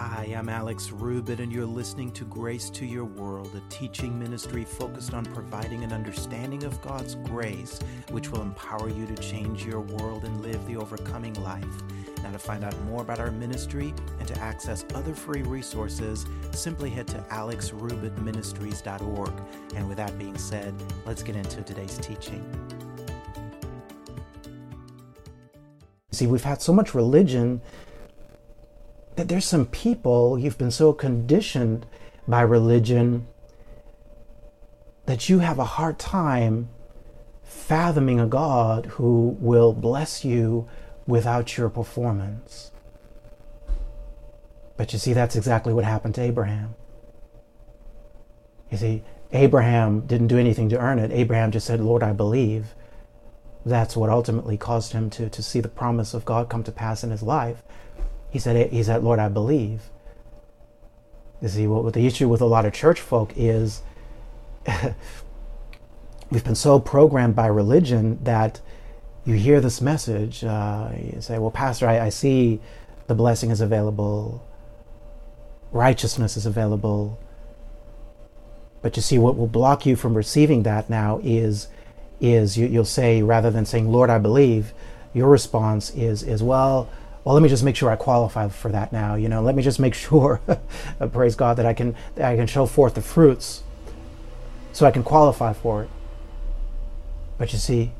Hi, I'm Alex Rubit, and you're listening to Grace to Your World, a teaching ministry focused on providing an understanding of God's grace, which will empower you to change your world and live the overcoming life. Now, to find out more about our ministry and to access other free resources, simply head to alexrubitministries.org. And with that being said, let's get into today's teaching. See, we've had so much religion that there's some people you've been so conditioned by religion that you have a hard time fathoming a God who will bless you without your performance. But you see, that's exactly what happened to Abraham. You see, Abraham didn't do anything to earn it. Abraham just said, Lord, I believe. That's what ultimately caused him to, to see the promise of God come to pass in his life. He said, he said, Lord, I believe. You see, what, what the issue with a lot of church folk is we've been so programmed by religion that you hear this message. Uh, you say, well, Pastor, I, I see the blessing is available, righteousness is available. But you see, what will block you from receiving that now is, is you, will say, rather than saying, Lord, I believe, your response is, is well, well, let me just make sure I qualify for that now. You know, let me just make sure, praise God, that I can that I can show forth the fruits, so I can qualify for it. But you see,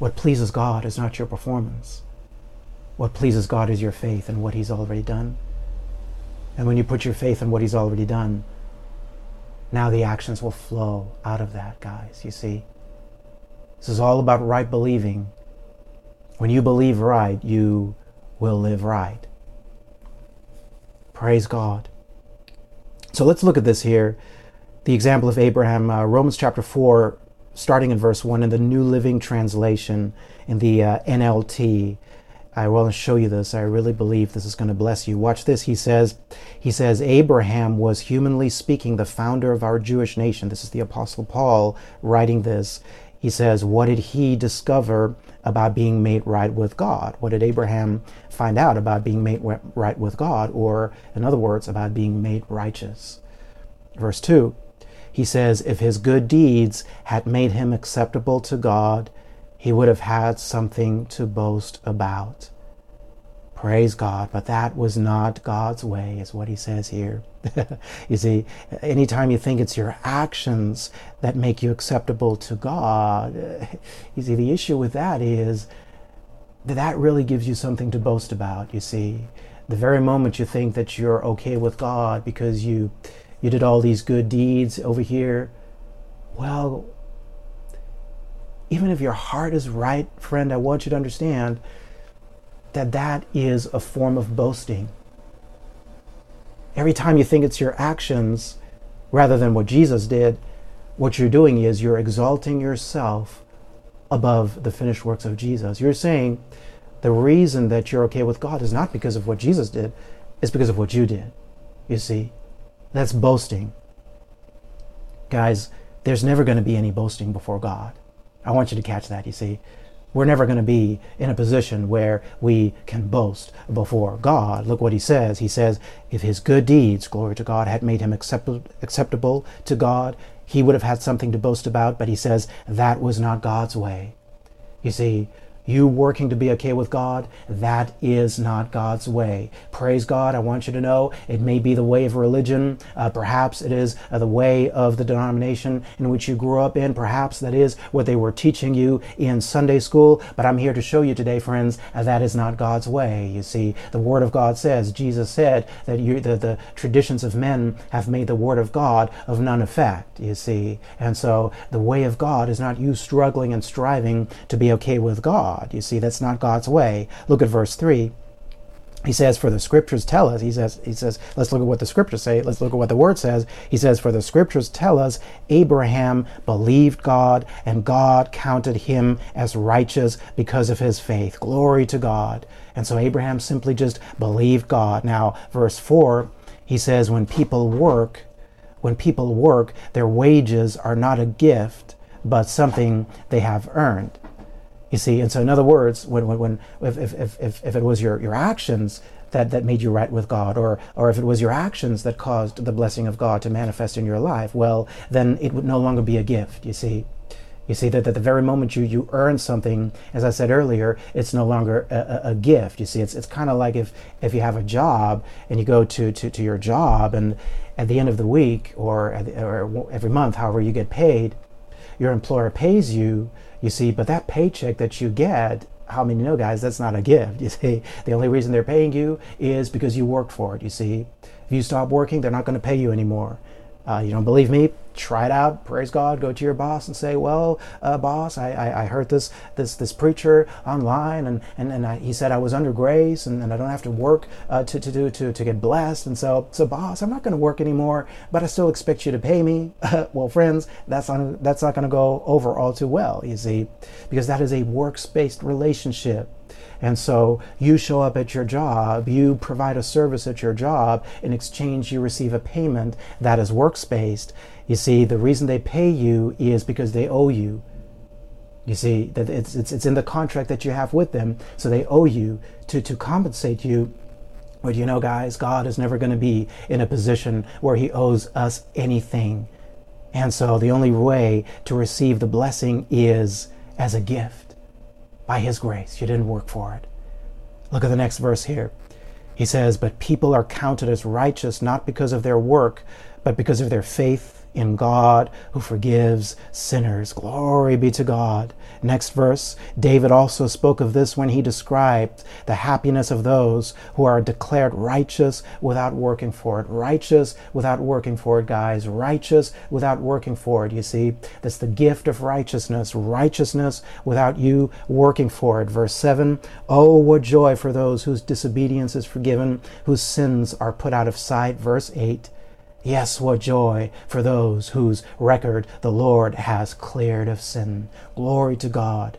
what pleases God is not your performance. What pleases God is your faith in what He's already done. And when you put your faith in what He's already done, now the actions will flow out of that, guys. You see, this is all about right believing. When you believe right, you will live right. Praise God. So let's look at this here. The example of Abraham, uh, Romans chapter 4, starting in verse 1 in the New Living Translation in the uh, NLT. I want to show you this. I really believe this is going to bless you. Watch this. He says, he says, Abraham was humanly speaking the founder of our Jewish nation. This is the Apostle Paul writing this. He says, What did he discover about being made right with God? What did Abraham find out about being made right with God? Or, in other words, about being made righteous? Verse 2 he says, If his good deeds had made him acceptable to God, he would have had something to boast about. Praise God, but that was not God's way, is what he says here. you see, anytime you think it's your actions that make you acceptable to God, you see, the issue with that is that that really gives you something to boast about, you see. The very moment you think that you're okay with God because you you did all these good deeds over here, well, even if your heart is right, friend, I want you to understand that that is a form of boasting. Every time you think it's your actions rather than what Jesus did, what you're doing is you're exalting yourself above the finished works of Jesus. You're saying the reason that you're okay with God is not because of what Jesus did, it's because of what you did. You see, that's boasting. Guys, there's never going to be any boasting before God. I want you to catch that, you see. We're never going to be in a position where we can boast before God. Look what he says. He says, if his good deeds, glory to God, had made him acceptable to God, he would have had something to boast about, but he says that was not God's way. You see, you working to be okay with God, that is not God's way. Praise God. I want you to know it may be the way of religion. Uh, perhaps it is uh, the way of the denomination in which you grew up in. Perhaps that is what they were teaching you in Sunday school. But I'm here to show you today, friends, uh, that is not God's way. You see, the Word of God says, Jesus said that you, the, the traditions of men have made the Word of God of none effect, you see. And so the way of God is not you struggling and striving to be okay with God. God. You see, that's not God's way. Look at verse 3 he says for the scriptures tell us he says he says let's look at what the scriptures say. Let's look at what the word says. He says for the scriptures tell us abraham believed god and god counted him as righteous because of his faith. Glory to god. And so abraham simply just believed god. Now verse 4 he says when people work when people work their wages are not a gift but something they have earned You see, and so in other words, when, when, when if, if, if, if it was your, your actions that, that made you right with God, or, or if it was your actions that caused the blessing of God to manifest in your life, well, then it would no longer be a gift, you see. You see that at the very moment you, you earn something, as I said earlier, it's no longer a, a, gift. You see, it's, it's kind of like if, if you have a job and you go to, to, to your job and at the end of the week or, the, or every month, however you get paid, your employer pays you, you see, but that paycheck that you get how many know, guys, that's not a gift. You see, the only reason they're paying you is because you worked for it. You see, if you stop working, they're not going to pay you anymore. Uh, you don't believe me? Try it out. Praise God. Go to your boss and say, "Well, uh, boss, I, I, I, heard this this this preacher online, and and, and I, he said I was under grace, and, and I don't have to work uh, to to do to to get blessed. And so so, boss, I'm not going to work anymore, but I still expect you to pay me. well, friends, that's not that's not going to go over all too well. You see, because that is a works based relationship. And so you show up at your job, you provide a service at your job, in exchange, you receive a payment that is works based. You see, the reason they pay you is because they owe you. You see, that it's, it's, it's in the contract that you have with them, so they owe you to, to compensate you. But you know, guys, God is never going to be in a position where He owes us anything. And so the only way to receive the blessing is as a gift by His grace. You didn't work for it. Look at the next verse here. He says, But people are counted as righteous not because of their work, but because of their faith in God who forgives sinners. Glory be to God. Next verse, David also spoke of this when he described the happiness of those who are declared righteous without working for it. Righteous without working for it, guys. Righteous without working for it. You see, that's the gift of righteousness. Righteousness without you working for it. Verse 7 Oh, what joy for those whose disobedience is forgiven, whose sins are put out of sight. Verse 8 Yes, what joy for those whose record the Lord has cleared of sin. Glory to God.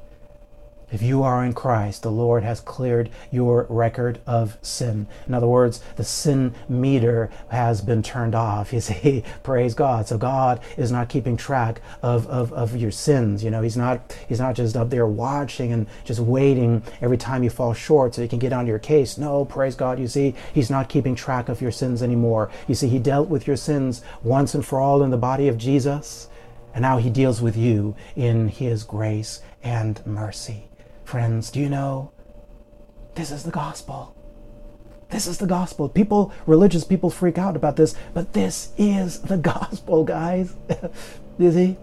If you are in Christ, the Lord has cleared your record of sin. In other words, the sin meter has been turned off. You see, praise God. So God is not keeping track of, of, of your sins. You know, He's not He's not just up there watching and just waiting every time you fall short so He can get on your case. No, praise God. You see, He's not keeping track of your sins anymore. You see, He dealt with your sins once and for all in the body of Jesus. And now he deals with you in his grace and mercy. Friends, do you know? This is the gospel. This is the gospel. People, religious people freak out about this, but this is the gospel, guys. you see?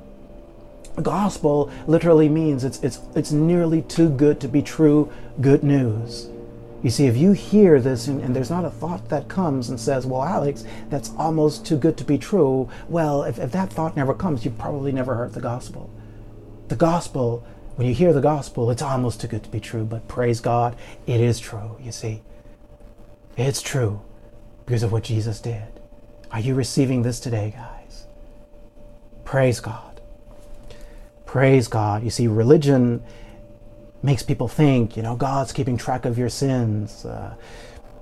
Gospel literally means it's, it's, it's nearly too good to be true good news. You see, if you hear this and, and, there's not a thought that comes and says, Well, Alex, that's almost too good to be true, well, if, if that thought never comes, you've probably never heard the gospel. The gospel when you hear the gospel, it's almost too good to be true, but praise God, it is true, you see. It's true because of what Jesus did. Are you receiving this today, guys? Praise God. Praise God. You see, religion makes people think, you know, God's keeping track of your sins. Uh,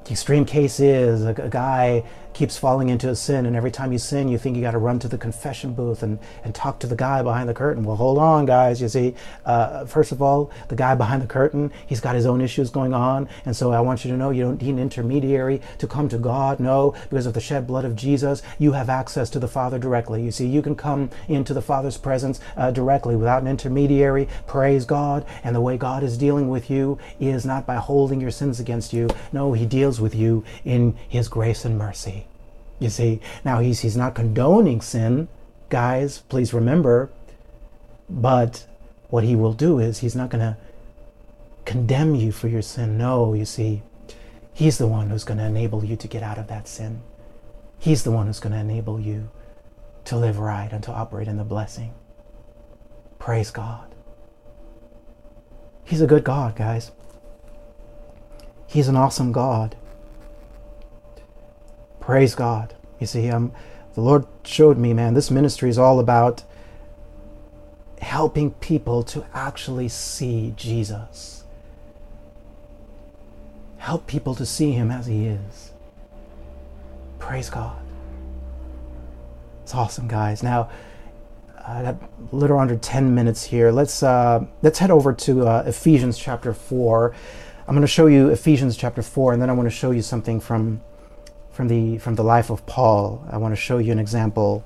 the extreme case is a, a guy keeps falling into a sin, and every time you sin, you think you got to run to the confession booth and, and talk to the guy behind the curtain. Well, hold on, guys. You see, uh, first of all, the guy behind the curtain, he's got his own issues going on, and so I want you to know you don't need an intermediary to come to God. No, because of the shed blood of Jesus, you have access to the Father directly. You see, you can come into the Father's presence uh, directly without an intermediary. Praise God. And the way God is dealing with you is not by holding your sins against you. No, He deals with you in His grace and mercy. You see, now he's he's not condoning sin, guys, please remember, but what he will do is he's not going to condemn you for your sin. No, you see, he's the one who's going to enable you to get out of that sin. He's the one who's going to enable you to live right and to operate in the blessing. Praise God. He's a good God, guys. He's an awesome God. Praise God. You see, um, the Lord showed me, man, this ministry is all about helping people to actually see Jesus. Help people to see Him as He is. Praise God. It's awesome, guys. Now, a little under 10 minutes here. Let's, uh, let's head over to uh, Ephesians chapter 4. I'm going to show you Ephesians chapter 4, and then I want to show you something from, from, the, from the life of Paul. I want to show you an example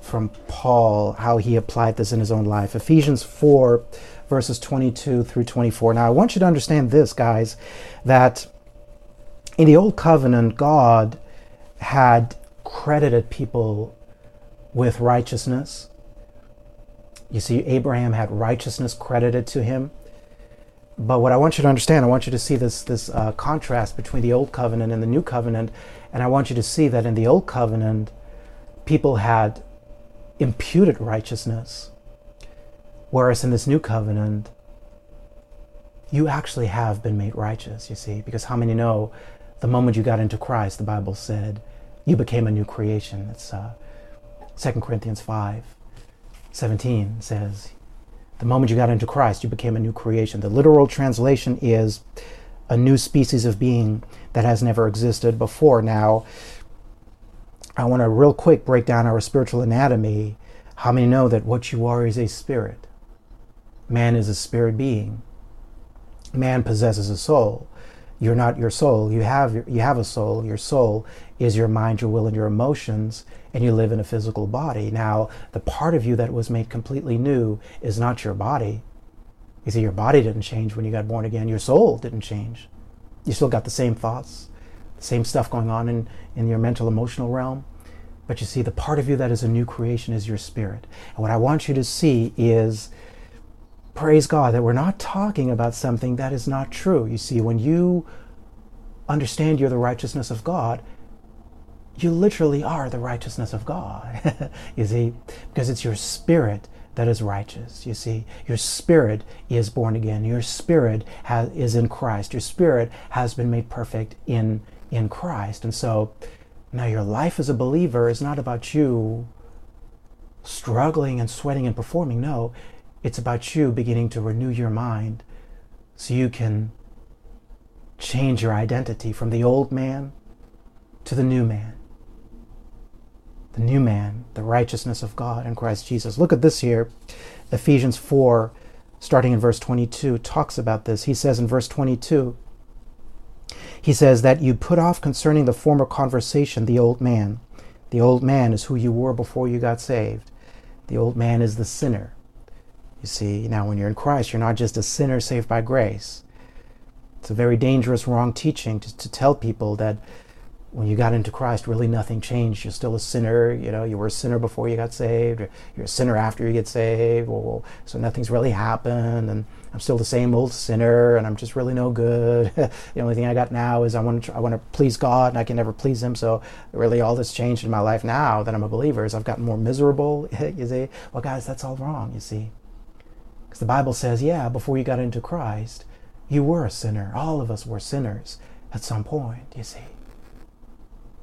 from Paul, how he applied this in his own life. Ephesians 4, verses 22 through 24. Now, I want you to understand this, guys, that in the Old Covenant, God had credited people with righteousness. You see, Abraham had righteousness credited to him. But what I want you to understand, I want you to see this, this uh, contrast between the Old Covenant and the New Covenant. And I want you to see that in the Old Covenant, people had imputed righteousness. Whereas in this New Covenant, you actually have been made righteous, you see. Because how many know the moment you got into Christ, the Bible said, you became a new creation. It's uh, 2 Corinthians 5 17 says, the moment you got into Christ, you became a new creation. The literal translation is a new species of being that has never existed before. Now, I want to real quick break down our spiritual anatomy. How many know that what you are is a spirit? Man is a spirit being. Man possesses a soul. You're not your soul. You have you have a soul. Your soul is your mind, your will, and your emotions, and you live in a physical body. Now, the part of you that was made completely new is not your body. You see, your body didn't change when you got born again. Your soul didn't change. You still got the same thoughts, the same stuff going on in, in your mental, emotional realm. But you see, the part of you that is a new creation is your spirit. And what I want you to see is praise God that we're not talking about something that is not true. You see, when you understand you're the righteousness of God, you literally are the righteousness of God. you see, because it's your spirit that is righteous. You see, your spirit is born again. Your spirit has, is in Christ. Your spirit has been made perfect in in Christ. And so now your life as a believer is not about you struggling and sweating and performing. No, it's about you beginning to renew your mind so you can change your identity from the old man to the new man the new man, the righteousness of God in Christ Jesus. Look at this here. Ephesians 4, starting in verse 22, talks about this. He says in verse 22, he says that you put off concerning the former conversation the old man. The old man is who you were before you got saved. The old man is the sinner. You see, now when you're in Christ, you're not just a sinner saved by grace. It's a very dangerous, wrong teaching to, to tell people that when you got into Christ, really nothing changed. You're still a sinner. You know, you were a sinner before you got saved. you're a sinner after you get saved. Well, so nothing's really happened, and I'm still the same old sinner, and I'm just really no good. the only thing I got now is I want to I want to please God, and I can never please Him. So really, all that's changed in my life now that I'm a believer is I've gotten more miserable. you see, well, guys, that's all wrong. You see, because the Bible says, yeah, before you got into Christ, you were a sinner. All of us were sinners at some point. You see.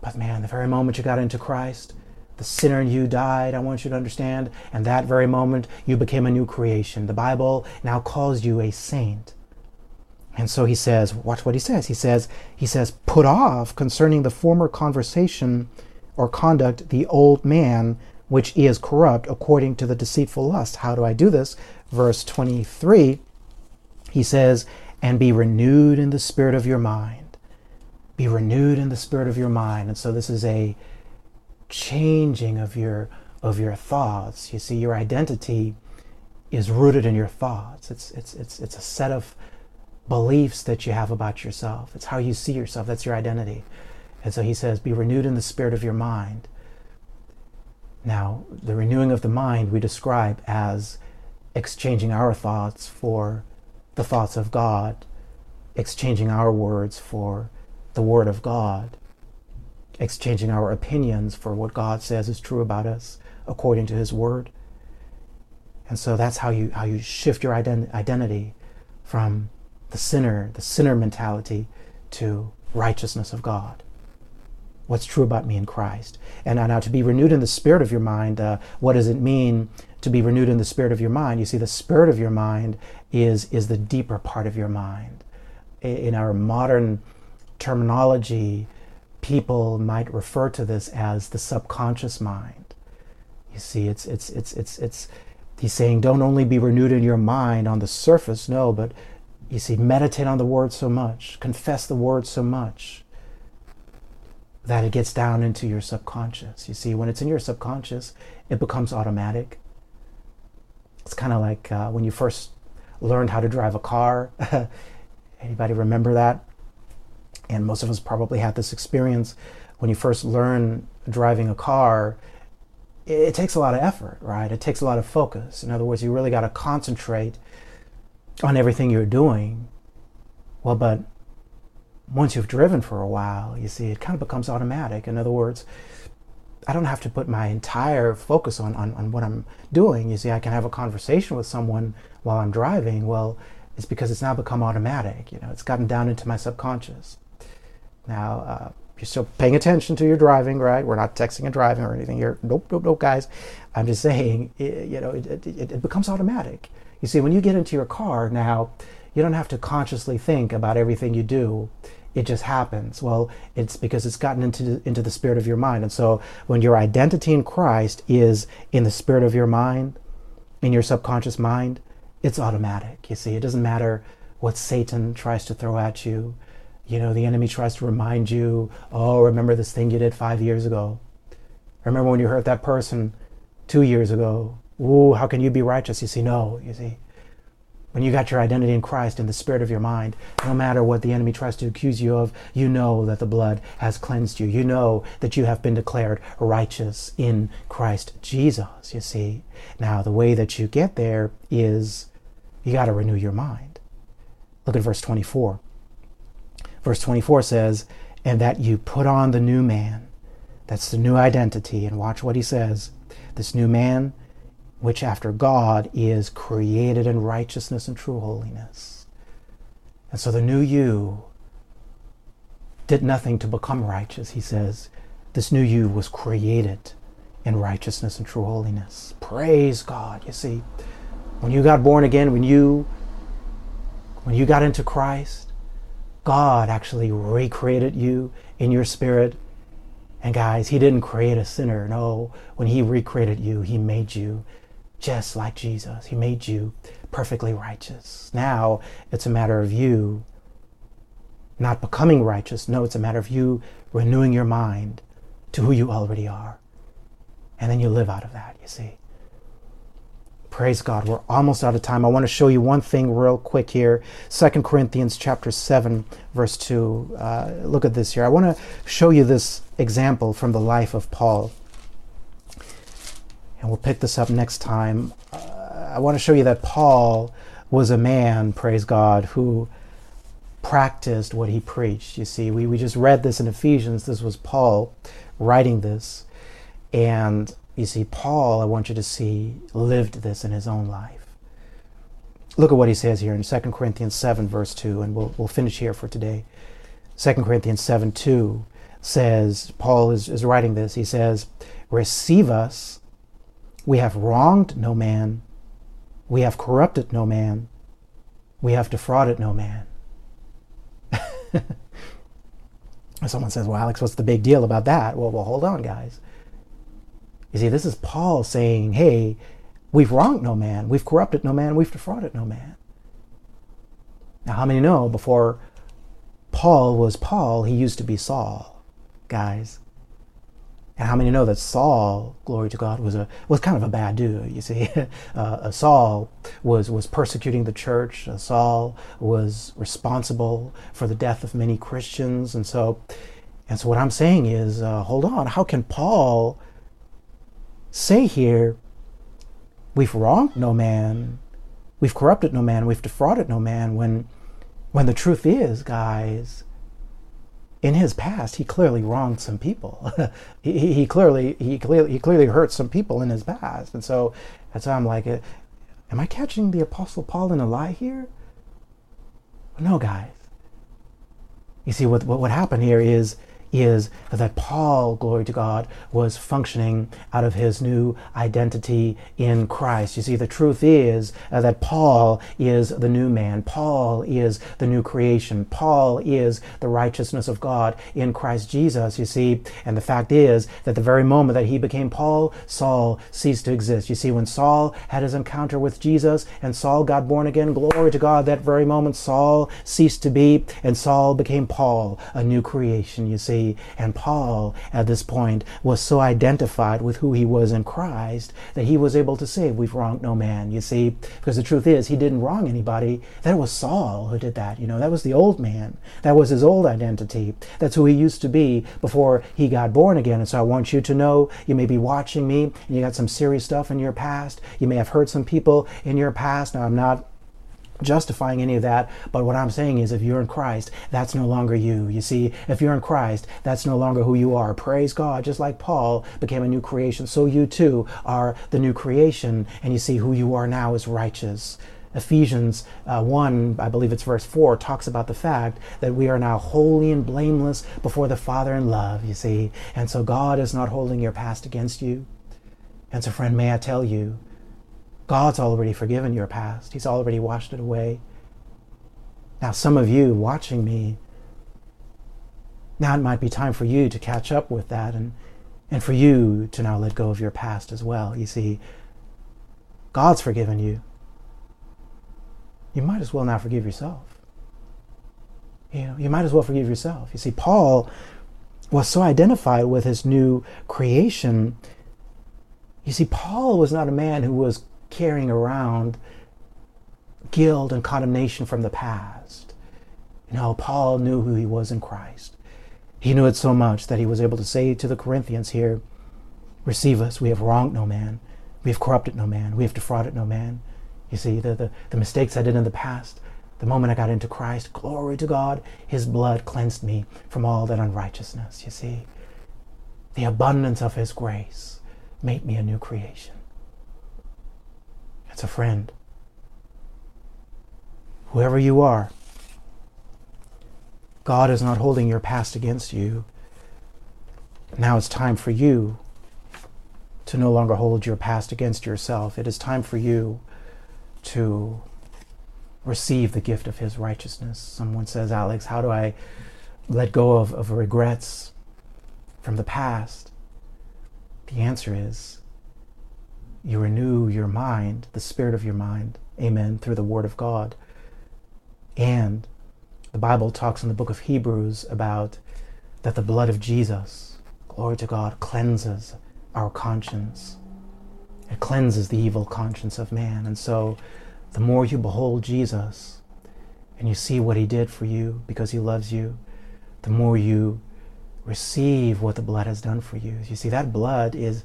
But man, the very moment you got into Christ, the sinner in you died, I want you to understand. And that very moment, you became a new creation. The Bible now calls you a saint. And so he says, watch what he says. He says, he says, put off concerning the former conversation or conduct the old man which is corrupt according to the deceitful lust. How do I do this? Verse 23, he says, and be renewed in the spirit of your mind be renewed in the spirit of your mind. And so this is a changing of your of your thoughts. You see, your identity is rooted in your thoughts. It's it's it's it's a set of beliefs that you have about yourself. It's how you see yourself. That's your identity. And so he says, be renewed in the spirit of your mind. Now, the renewing of the mind we describe as exchanging our thoughts for the thoughts of God, exchanging our words for the Word of God, exchanging our opinions for what God says is true about us according to His Word. And so that's how you how you shift your ident- identity from the sinner, the sinner mentality, to righteousness of God. What's true about me in Christ? And now, to be renewed in the spirit of your mind, uh, what does it mean to be renewed in the spirit of your mind? You see, the spirit of your mind is is the deeper part of your mind. In our modern terminology, people might refer to this as the subconscious mind. You see, it's it's it's it's it's he's saying don't only be renewed in your mind on the surface, no, but you see, meditate on the word so much, confess the word so much that it gets down into your subconscious. You see, when it's in your subconscious, it becomes automatic. It's kind of like uh, when you first learned how to drive a car. Anybody remember that? And most of us probably had this experience when you first learn driving a car. It, it takes a lot of effort, right? It takes a lot of focus. In other words, you really got to concentrate on everything you're doing. Well, but once you've driven for a while, you see, it kind of becomes automatic. In other words, I don't have to put my entire focus on, on, on what I'm doing. You see, I can have a conversation with someone while I'm driving. Well, it's because it's now become automatic. You know, it's gotten down into my subconscious. Now, uh, you're still paying attention to your driving, right? We're not texting and driving or anything here. Nope, nope, nope, guys. I'm just saying, you know, it, it, it becomes automatic. You see, when you get into your car now, you don't have to consciously think about everything you do. It just happens. Well, it's because it's gotten into the, into the spirit of your mind. And so when your identity in Christ is in the spirit of your mind, in your subconscious mind, it's automatic. You see, it doesn't matter what Satan tries to throw at you. You know, the enemy tries to remind you, oh, remember this thing you did five years ago. Remember when you hurt that person two years ago. Ooh, how can you be righteous? You see, no, you see. When you got your identity in Christ in the spirit of your mind, no matter what the enemy tries to accuse you of, you know that the blood has cleansed you. You know that you have been declared righteous in Christ Jesus, you see. Now, the way that you get there is you got to renew your mind. Look at verse 24. Verse 24 says, and that you put on the new man. That's the new identity. And watch what he says. This new man which after God is created in righteousness and true holiness. And so the new you did nothing to become righteous, he says. This new you was created in righteousness and true holiness. Praise God. You see, when you got born again, when you when you got into Christ, God actually recreated you in your spirit. And guys, he didn't create a sinner. No, when he recreated you, he made you just like Jesus. He made you perfectly righteous. Now it's a matter of you not becoming righteous. No, it's a matter of you renewing your mind to who you already are. And then you live out of that, you see. Praise God. We're almost out of time. I want to show you one thing real quick here. Second Corinthians chapter 7, verse 2. Uh, look at this here. I want to show you this example from the life of Paul and we'll pick this up next time. Uh, I want to show you that Paul was a man, praise God, who practiced what he preached. You see, we, we just read this in Ephesians. This was Paul writing this. And you see, Paul, I want you to see, lived this in his own life. Look at what he says here in 2 Corinthians 7, verse 2, and we'll, we'll finish here for today. 2 Corinthians 7 2 says, Paul is, is writing this, he says, Receive us we have wronged no man. We have corrupted no man. We have defrauded no man. Someone says, Well, Alex, what's the big deal about that? Well, well, hold on, guys. You see, this is Paul saying, Hey, we've wronged no man. We've corrupted no man. We've defrauded no man. Now, how many know before Paul was Paul, he used to be Saul, guys? And how many know that Saul, glory to God, was a was kind of a bad dude? You see, uh, Saul was was persecuting the church. Uh, Saul was responsible for the death of many Christians, and so, and so what I'm saying is, uh, hold on, how can Paul say here, we've wronged no man, we've corrupted no man, we've defrauded no man, when, when the truth is, guys, in his past, he clearly wronged some people. he, he, clearly he clearly he clearly hurt some people in his past, and so that's why I'm like, uh, am I catching the Apostle Paul in a lie here? No, guys. You see, what what, what happened here is is that Paul, glory to God, was functioning out of his new identity in Christ. You see, the truth is uh, that Paul is the new man. Paul is the new creation. Paul is the righteousness of God in Christ Jesus, you see. And the fact is that the very moment that he became Paul, Saul ceased to exist. You see, when Saul had his encounter with Jesus and Saul got born again, glory to God, that very moment Saul ceased to be and Saul became Paul, a new creation, you see. And Paul, at this point, was so identified with who he was in Christ that he was able to say, We've wronged no man, you see. Because the truth is, he didn't wrong anybody. That was Saul who did that. You know, that was the old man. That was his old identity. That's who he used to be before he got born again. And so I want you to know you may be watching me and you got some serious stuff in your past. You may have hurt some people in your past. Now, I'm not justifying any of that. But what I'm saying is, if you're in Christ, that's no longer you. You see, if you're in Christ, that's no longer who you are. Praise God. Just like Paul became a new creation, so you too are the new creation. And you see, who you are now is righteous. Ephesians uh, 1, I believe it's verse 4, talks about the fact that we are now holy and blameless before the Father in love, you see. And so God is not holding your past against you. And so, friend, may I tell you, God's already forgiven your past, He's already washed it away. Now, some of you watching me, now it might be time for you to catch up with that and, and for you to now let go of your past as well. You see, God's forgiven you. You might as well now forgive yourself. You know, you might as well forgive yourself. You see, Paul was so identified with his new creation. You see, Paul was not a man who was carrying around guilt and condemnation from the past. You know, Paul knew who he was in Christ. He knew it so much that he was able to say to the Corinthians here, Receive us, we have wronged no man, we have corrupted no man, we have defrauded no man. You see, the, the, the mistakes I did in the past, the moment I got into Christ, glory to God, his blood cleansed me from all that unrighteousness. You see, the abundance of his grace made me a new creation. It's a friend. Whoever you are, God is not holding your past against you. Now it's time for you to no longer hold your past against yourself. It is time for you to receive the gift of His righteousness. Someone says, Alex, how do I let go of, of regrets from the past? The answer is you renew your mind, the spirit of your mind, amen, through the Word of God. And the Bible talks in the book of Hebrews about that the blood of Jesus, glory to God, cleanses our conscience. It cleanses the evil conscience of man. And so the more you behold Jesus and you see what he did for you because he loves you, the more you receive what the blood has done for you. You see, that blood is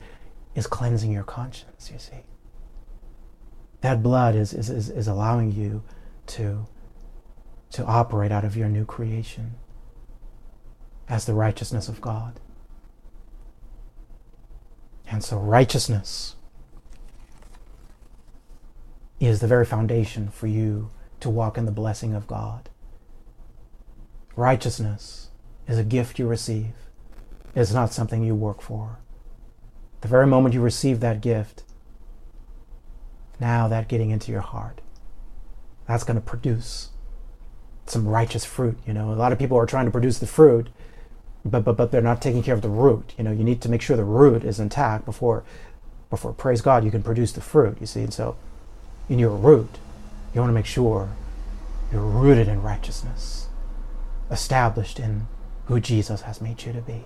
is cleansing your conscience, you see. That blood is, is, is, is allowing you to, to operate out of your new creation as the righteousness of God. And so, righteousness is the very foundation for you to walk in the blessing of God. Righteousness is a gift you receive, it's not something you work for. The very moment you receive that gift, now that getting into your heart, that's going to produce some righteous fruit. You know, a lot of people are trying to produce the fruit, but but but they're not taking care of the root. You know, you need to make sure the root is intact before before praise God you can produce the fruit. You see, and so in your root, you want to make sure you're rooted in righteousness, established in who Jesus has made you to be.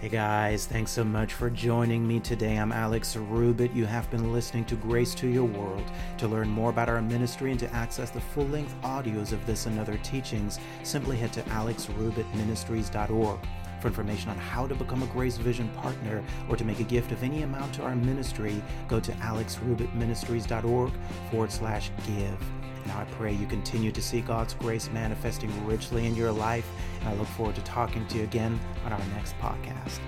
Hey guys, thanks so much for joining me today. I'm Alex Rubit. You have been listening to Grace to Your World. To learn more about our ministry and to access the full length audios of this and other teachings, simply head to alexrubitministries.org. For information on how to become a Grace Vision partner or to make a gift of any amount to our ministry, go to alexrubitministries.org forward slash give. Now I pray you continue to see God's grace manifesting richly in your life, and I look forward to talking to you again on our next podcast.